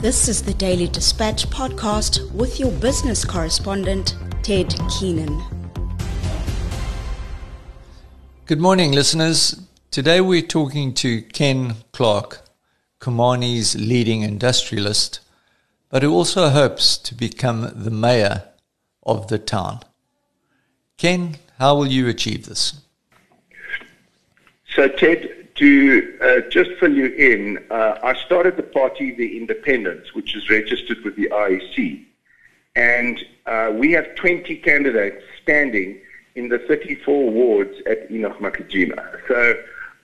This is the Daily Dispatch podcast with your business correspondent, Ted Keenan. Good morning, listeners. Today we're talking to Ken Clark, Komani's leading industrialist, but who also hopes to become the mayor of the town. Ken, how will you achieve this? So, Ted, to uh, just fill you in, uh, I started the party, The Independents, which is registered with the IEC. And uh, we have 20 candidates standing in the 34 wards at Enoch Mgijima. So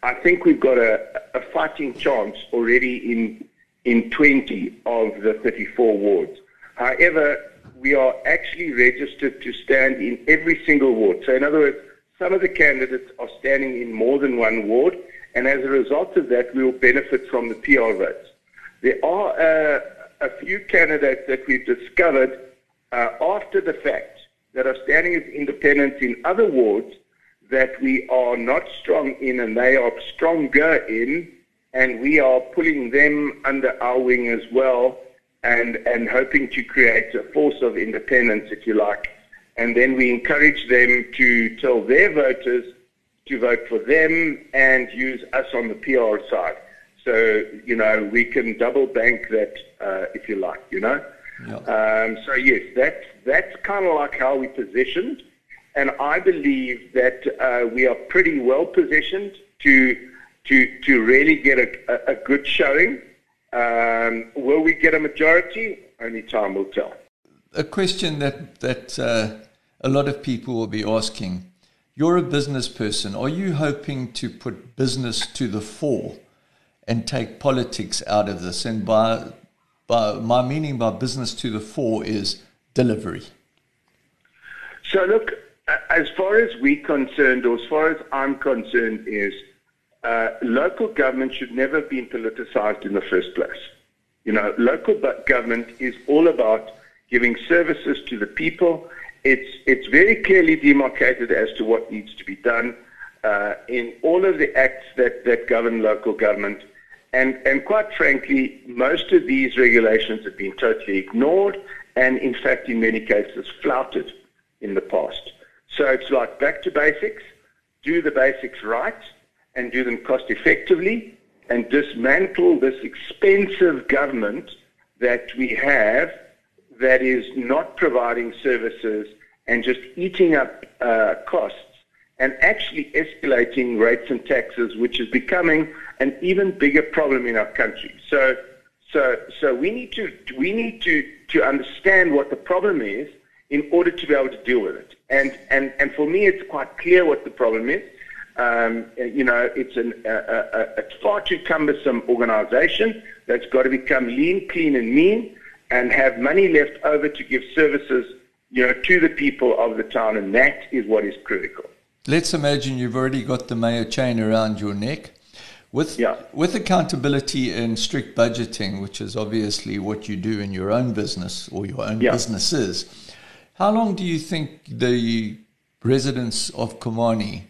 I think we've got a, a fighting chance already in, in 20 of the 34 wards. However, we are actually registered to stand in every single ward. So in other words, some of the candidates are standing in more than one ward, and as a result of that, we will benefit from the PR votes. There are uh, a few candidates that we've discovered uh, after the fact that are standing as independents in other wards that we are not strong in and they are stronger in, and we are pulling them under our wing as well and, and hoping to create a force of independence, if you like. And then we encourage them to tell their voters to vote for them and use us on the PR side. So, you know, we can double bank that, uh, if you like, you know. Um, so, yes, that's, that's kind of like how we positioned. And I believe that uh, we are pretty well positioned to, to, to really get a, a, good showing. Um, will we get a majority? Only time will tell. A question that, that uh, a lot of people will be asking you're a business person. Are you hoping to put business to the fore and take politics out of this? And by, by my meaning by business to the fore is delivery. So, look, as far as we're concerned, or as far as I'm concerned, is uh, local government should never have been politicized in the first place. You know, local government is all about giving services to the people it's, it's very clearly demarcated as to what needs to be done uh, in all of the acts that, that govern local government. And, and quite frankly, most of these regulations have been totally ignored and, in fact, in many cases, flouted in the past. So it's like back to basics, do the basics right, and do them cost effectively, and dismantle this expensive government that we have that is not providing services and just eating up uh, costs and actually escalating rates and taxes, which is becoming an even bigger problem in our country. So, so, so we need to we need to to understand what the problem is in order to be able to deal with it. And and and for me, it's quite clear what the problem is. Um, you know, it's an, a, a, a far too cumbersome organization that's got to become lean, clean, and mean and have money left over to give services, you know, to the people of the town, and that is what is critical. Let's imagine you've already got the mayor chain around your neck. With, yeah. with accountability and strict budgeting, which is obviously what you do in your own business or your own yeah. businesses, how long do you think the residents of Komani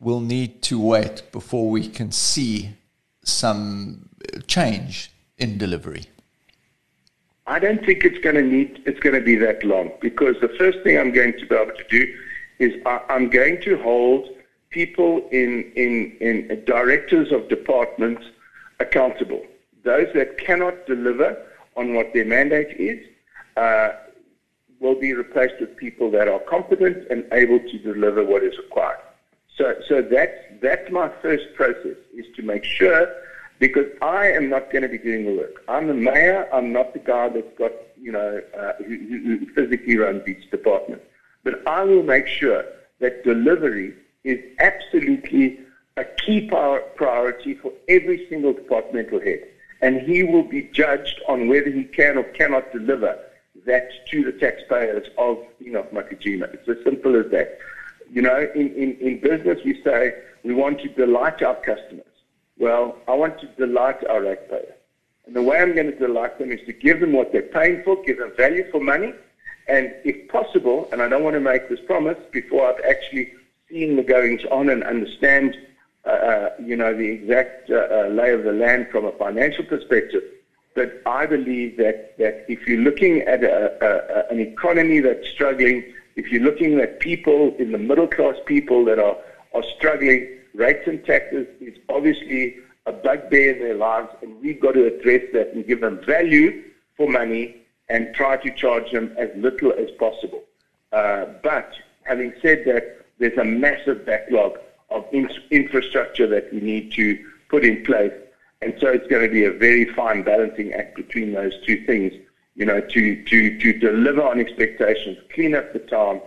will need to wait before we can see some change in delivery? I don't think it's going to need it's going to be that long because the first thing I'm going to be able to do is I, I'm going to hold people in, in, in directors of departments accountable. Those that cannot deliver on what their mandate is uh, will be replaced with people that are competent and able to deliver what is required. So, so that's, that's my first process, is to make sure because I am not going to be doing the work. I'm the mayor. I'm not the guy that's got, you know, uh, who, who physically runs each department. But I will make sure that delivery is absolutely a key power, priority for every single departmental head. And he will be judged on whether he can or cannot deliver that to the taxpayers of, you know, Mgijima. It's as simple as that. You know, in, in, in business we say we want to delight our customers. Well, I want to delight our ratepayers. And the way I'm going to delight them is to give them what they're paying for, give them value for money, and if possible, and I don't want to make this promise before I've actually seen the goings on and understand, uh, uh you know, the exact uh, uh, lay of the land from a financial perspective, but I believe that, that if you're looking at a, a, an economy that's struggling, if you're looking at people in the middle class people that are, are struggling, rates and taxes is obviously a bugbear in their lives, and we've got to address that and give them value for money and try to charge them as little as possible. Uh, but having said that, there's a massive backlog of in- infrastructure that we need to put in place. And so it's going to be a very fine balancing act between those two things, you know, to, to, to deliver on expectations, clean up the town,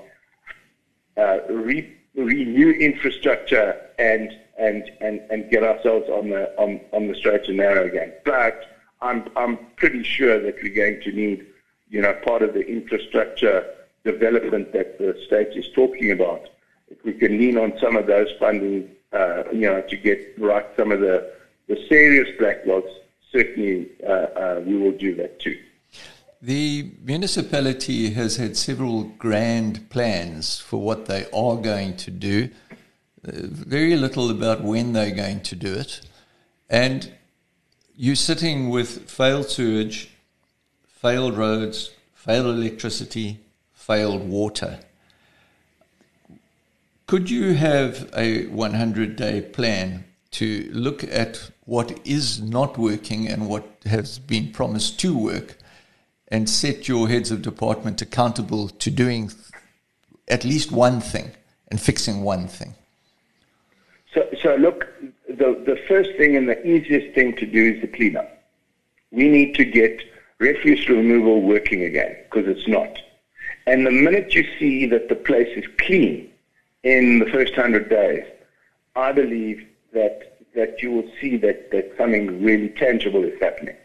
uh, renew infrastructure, and, and, and, and get ourselves on the, on, on the straight and narrow again. But I'm, I'm pretty sure that we're going to need, you know, part of the infrastructure development that the state is talking about. If we can lean on some of those funding, uh, you know, to get right some of the, the serious backlogs, certainly uh, uh, we will do that too. The municipality has had several grand plans for what they are going to do, uh, very little about when they're going to do it. And you're sitting with failed sewage, failed roads, failed electricity, failed water. Could you have a 100 day plan to look at what is not working and what has been promised to work and set your heads of department accountable to doing at least one thing and fixing one thing? So, so look, the, the first thing and the easiest thing to do is the cleanup. We need to get refuse removal working again because it's not. And the minute you see that the place is clean in the first hundred days, I believe that that you will see that, that something really tangible is happening.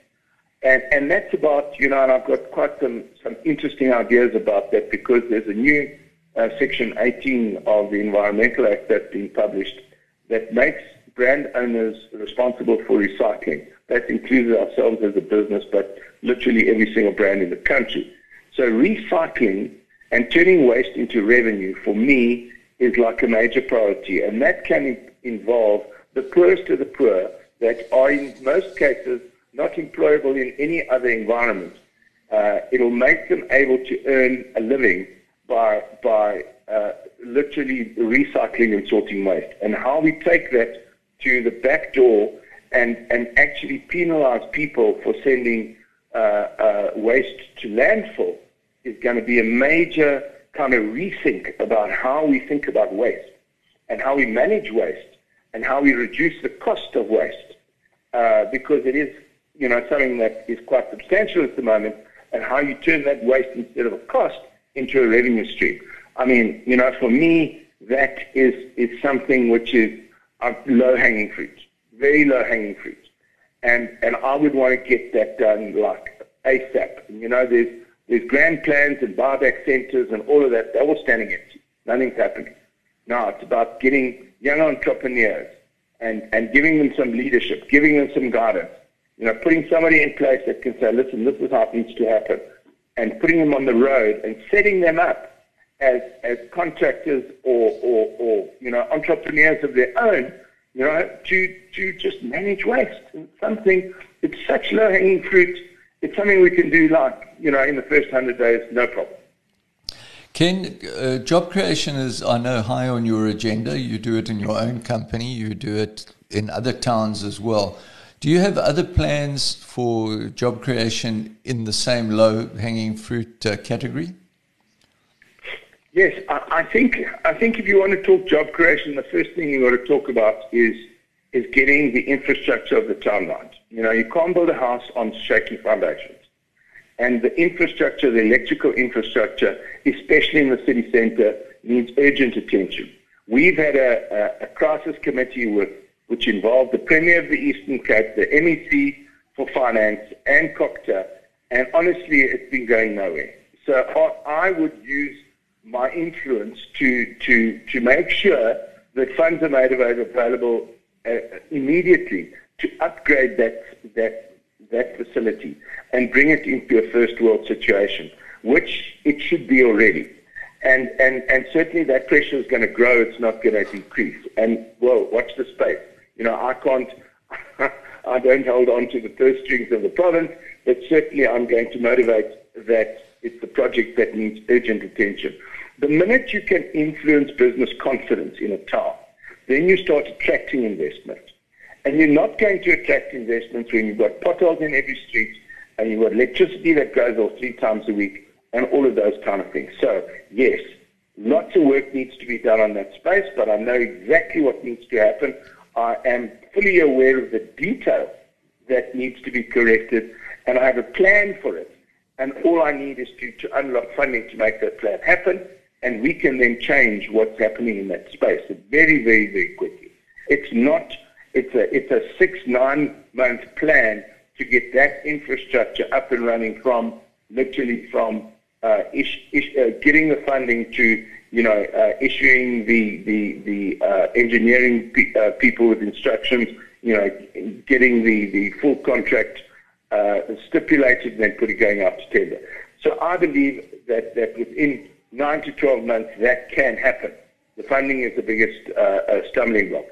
And and that's about, you know, and I've got quite some, some interesting ideas about that because there's a new uh, section 18 of the Environmental Act that's been published that makes brand owners responsible for recycling. That includes ourselves as a business, but literally every single brand in the country. So recycling and turning waste into revenue for me is like a major priority, and that can involve the poorest of the poor that are in most cases not employable in any other environment. Uh, it'll make them able to earn a living by by uh, literally recycling and sorting waste. And how we take that to the back door and and actually penalize people for sending uh, uh waste to landfill is going to be a major kind of rethink about how we think about waste and how we manage waste and how we reduce the cost of waste uh, because it is, you know, something that is quite substantial at the moment and how you turn that waste instead of a cost into a revenue stream. I mean, you know, for me, that is, is something which is low-hanging fruit, very low-hanging fruit. And, and I would want to get that done like ASAP. You know, there's there's grand plans and buyback centers and all of that. They're all standing empty. Nothing's happening. Now it's about getting young entrepreneurs and, and giving them some leadership, giving them some guidance. You know, putting somebody in place that can say, listen, this is how it needs to happen. And putting them on the road and setting them up as, as contractors or, or, or, you know, entrepreneurs of their own, you know, to, to just manage waste. And something, it's such low-hanging fruit it's something we can do like, you know, in the first 100 days, no problem. Ken, uh, job creation is, I know, high on your agenda. You do it in your own company, you do it in other towns as well. Do you have other plans for job creation in the same low hanging fruit uh, category? Yes, I, I, think I think if you want to talk job creation, the first thing you got to talk about is is getting the infrastructure of the town right. You know, you can't build a house on shaky foundations. And the infrastructure, the electrical infrastructure, especially in the city center, needs urgent attention. We've had a, a, a crisis committee with, which involved the Premier of the Eastern Cape, the MEC for Finance, and COGTA, and honestly, it's been going nowhere. So I would use my influence to, to, to make sure that funds are made available uh, immediately to upgrade that that that facility and bring it into a first world situation, which it should be already. And and and certainly that pressure is going to grow. It's not going to decrease. And well, watch the space. You know, I can't. I don't hold on to the purse strings of the province, but certainly I'm going to motivate that it's a project that needs urgent attention. The minute you can influence business confidence in a town, then you start attracting investment. And you're not going to attract investments when you've got potholes in every street and you've got electricity that goes off three times a week and all of those kind of things. So, yes, lots of work needs to be done on that space, but I know exactly what needs to happen. I am fully aware of the detail that needs to be corrected, and I have a plan for it. And all I need is to, to unlock funding to make that plan happen, and we can then change what's happening in that space very, very, very quickly. It's not, it's a, it's a six, nine month plan to get that infrastructure up and running from literally from uh, ish, ish, uh, getting the funding to you know uh, issuing the the the uh, engineering pe- uh, people with instructions, you know, getting the the full contract uh, stipulated and then putting going out to tender. So I believe that that within nine to twelve months that can happen. The funding is the biggest stumbling block.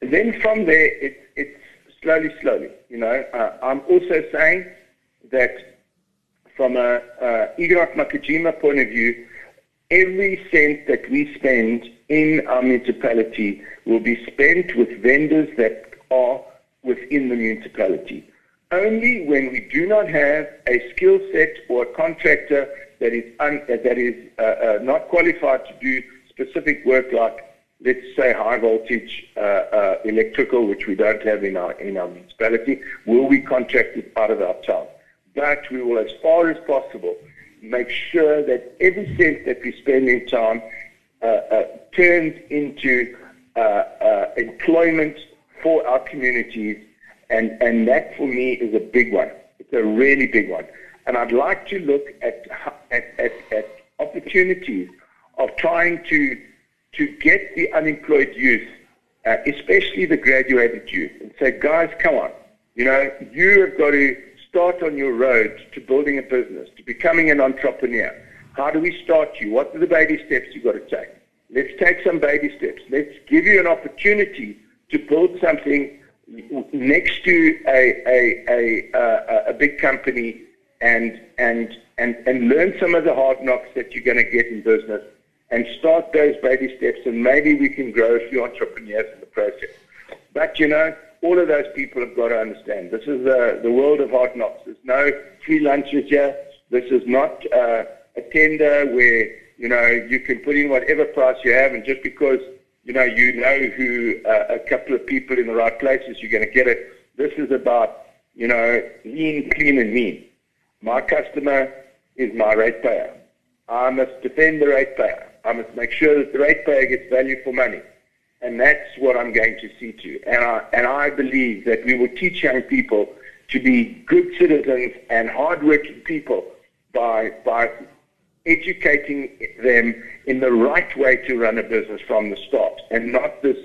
And then from there, it's it's slowly, slowly. You know, I'm also saying that from a, a Enoch Mgijima point of view, every cent that we spend in our municipality will be spent with vendors that are within the municipality. Only when we do not have a skill set or a contractor that is, un, that is uh, uh, not qualified to do specific work like, let's say, high voltage uh, uh electrical, which we don't have in our, in our municipality, will we contract it out of our town but we will, as far as possible, make sure that every cent that we spend in town uh, uh, turns into uh, uh, employment for our communities, and, and that for me is a big one. It's a really big one. And I'd like to look at, at, at, at opportunities of trying to, to get the unemployed youth, uh, especially the graduated youth, and say, guys, come on. You know, you have got to start on your road to building a business, to becoming an entrepreneur? How do we start you? What are the baby steps you've got to take? Let's take some baby steps. Let's give you an opportunity to build something next to a, a, a, a, big company and, and, and, and learn some of the hard knocks that you're going to get in business and start those baby steps and maybe we can grow a few entrepreneurs in the process. But, you know, all of those people have got to understand. This is uh, the world of hard knocks. There's no free lunches here. This is not uh, a tender where you know you can put in whatever price you have, and just because you know you know who uh, a couple of people in the right places, you're going to get it. This is about you know lean, clean, and mean. My customer is my ratepayer. I must defend the ratepayer. I must make sure that the ratepayer gets value for money. And that's what I'm going to see to. And I, and I believe that we will teach young people to be good citizens and hardworking people by, by educating them in the right way to run a business from the start and not this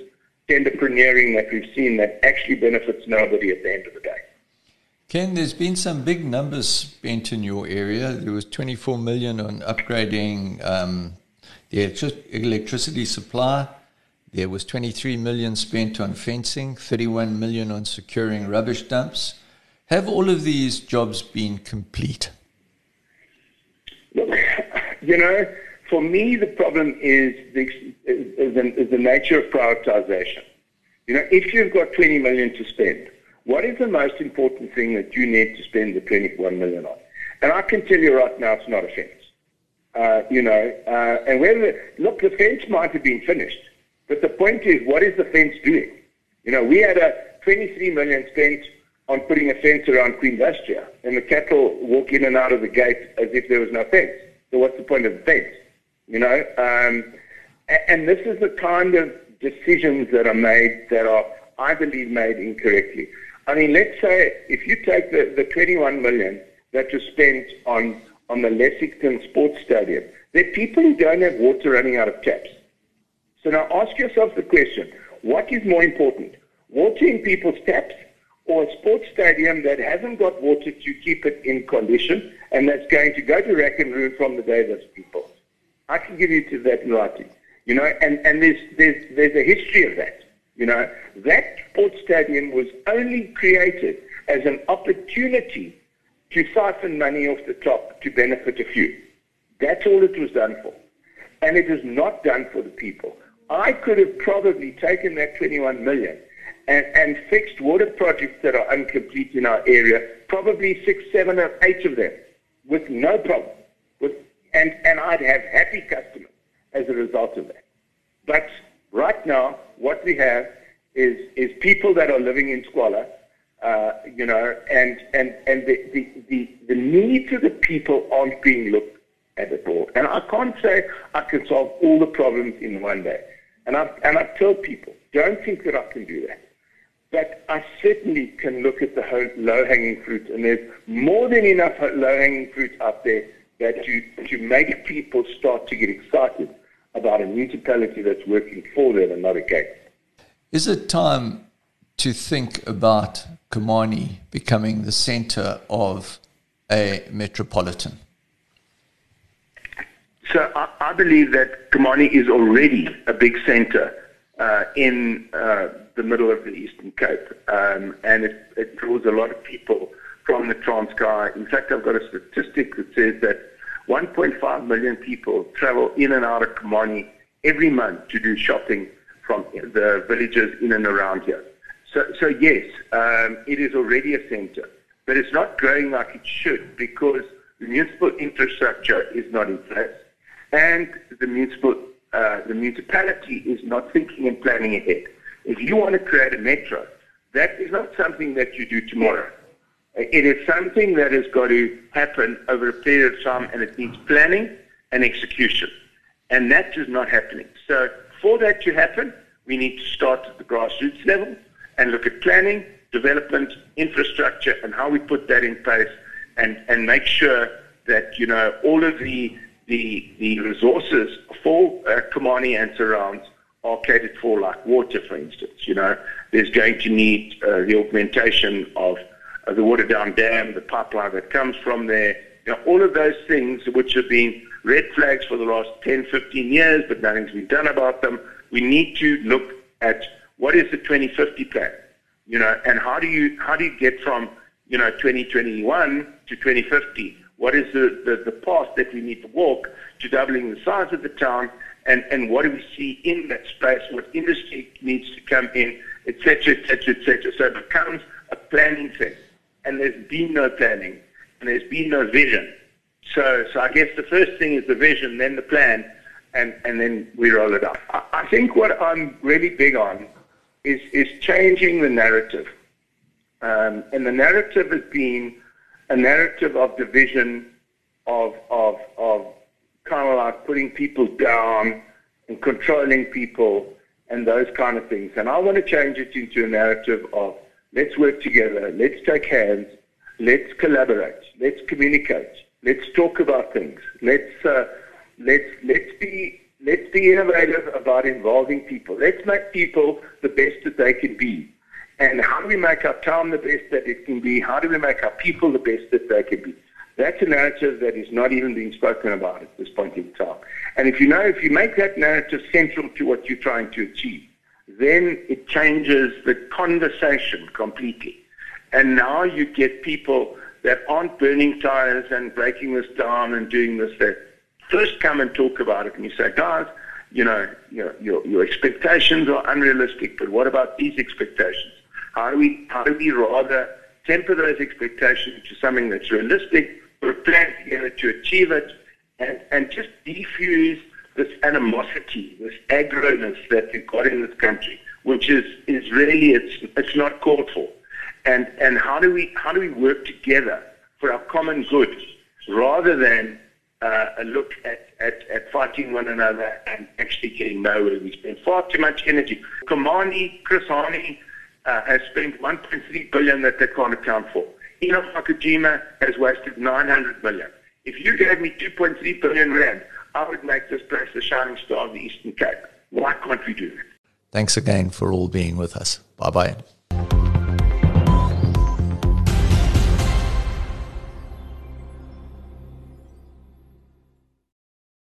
tenderpreneuring that we've seen that actually benefits nobody at the end of the day. Ken, there's been some big numbers spent in your area. There was 24 million on upgrading um, the electricity supply. There was 23 million spent on fencing, 31 million on securing rubbish dumps. Have all of these jobs been complete? Look, you know, for me, the problem is the, is the, is the nature of prioritization. You know, if you've got 20 million to spend, what is the most important thing that you need to spend the 21 million on? And I can tell you right now, it's not a fence. Uh, you know, uh, and whether look, the fence might have been finished, but the point is, what is the fence doing? You know, we had a 23 million spent on putting a fence around Queen Vastria, and the cattle walk in and out of the gate as if there was no fence. So what's the point of the fence? You know, um, and this is the kind of decisions that are made that are, I believe, made incorrectly. I mean, let's say if you take the, the 21 million that was spent on, on the Lexington Sports Stadium, there are people who don't have water running out of taps. So now ask yourself the question, what is more important, water in people's taps or a sports stadium that hasn't got water to keep it in condition and that's going to go to rack and ruin from the day that's people? I can give you to that in writing. You know, and, and there's, there's, there's a history of that. You know, that sports stadium was only created as an opportunity to siphon money off the top to benefit a few. That's all it was done for. And it is not done for the people. I could have probably taken that 21 million and, and fixed water projects that are incomplete in our area, probably six, seven, or eight of them, with no problem. With, and, and I'd have happy customers as a result of that. But right now, what we have is, is people that are living in squalor, uh, you know, and, and, and the, the, the, the needs of the people aren't being looked at at all. And I can't say I can solve all the problems in one day. And I, and I tell people, don't think that I can do that. But I certainly can look at the low-hanging fruit, and there's more than enough low-hanging fruit out there that to, to make people start to get excited about a municipality that's working for them and not against. Is it time to think about Komani becoming the center of a metropolitan? So I, I believe that Komani is already a big center uh, in uh, the middle of the Eastern Cape, um, and it, it, draws a lot of people from the Transkei. In fact, I've got a statistic that says that 1.5 million people travel in and out of Komani every month to do shopping from the villages in and around here. So, so yes, um, it is already a centre, but it's not growing like it should because the municipal infrastructure is not in place, and the municipal uh, the municipality is not thinking and planning ahead. If you want to create a metro, that is not something that you do tomorrow. It is something that has got to happen over a period of time, and it needs planning and execution. And that is not happening. So for that to happen, we need to start at the grassroots level and look at planning, development, infrastructure, and how we put that in place and, and make sure that, you know, all of the, the, the resources for uh, and surrounds are catered for, like water, for instance. You know, there's going to need uh, the augmentation of uh, the Waterdown Dam, the pipeline that comes from there. You know, all of those things which have been red flags for the last 10, 15 years, but nothing's been done about them. We need to look at what is the 2050 plan, you know, and how do you how do you get from you know 2021 to 2050? What is the, the, the path that we need to walk to doubling the size of the town? And, and what do we see in that space? What industry needs to come in, et cetera, et cetera, et cetera. So it becomes a planning thing. And there's been no planning, and there's been no vision. So, so I guess the first thing is the vision, then the plan, and, and then we roll it up. I, I think what I'm really big on is, is changing the narrative. Um, and the narrative has been a narrative of division, of, of, of kind of like putting people down and controlling people and those kind of things. And I want to change it into a narrative of let's work together, let's take hands, let's collaborate, let's communicate, let's talk about things, let's, uh, let's, let's be Let's be innovative about involving people. Let's make people the best that they can be. And how do we make our town the best that it can be? How do we make our people the best that they can be? That's a narrative that is not even being spoken about at this point in time. And if you know, if you make that narrative central to what you're trying to achieve, then it changes the conversation completely. And now you get people that aren't burning tires and breaking this down and doing this, that first come and talk about it and you say, guys, you know, your, your, your expectations are unrealistic, but what about these expectations? How do we, how do we rather temper those expectations to something that's realistic, put a plan together to achieve it, and, and just defuse this animosity, this agroness that we've got in this country, which is, is really, it's, it's not called for. And, and how do we, how do we work together for our common good rather than uh, a look at, at, at fighting one another and actually getting nowhere. We spend far too much energy. Komani, Chris Hani uh, has spent 1.3 billion that they can't account for. Enoch Mgijima has wasted 900 million. If you gave me 2.3 billion rand, I would make this place the shining star of the Eastern Cape. Why can't we do that? Thanks again for all being with us. Bye bye.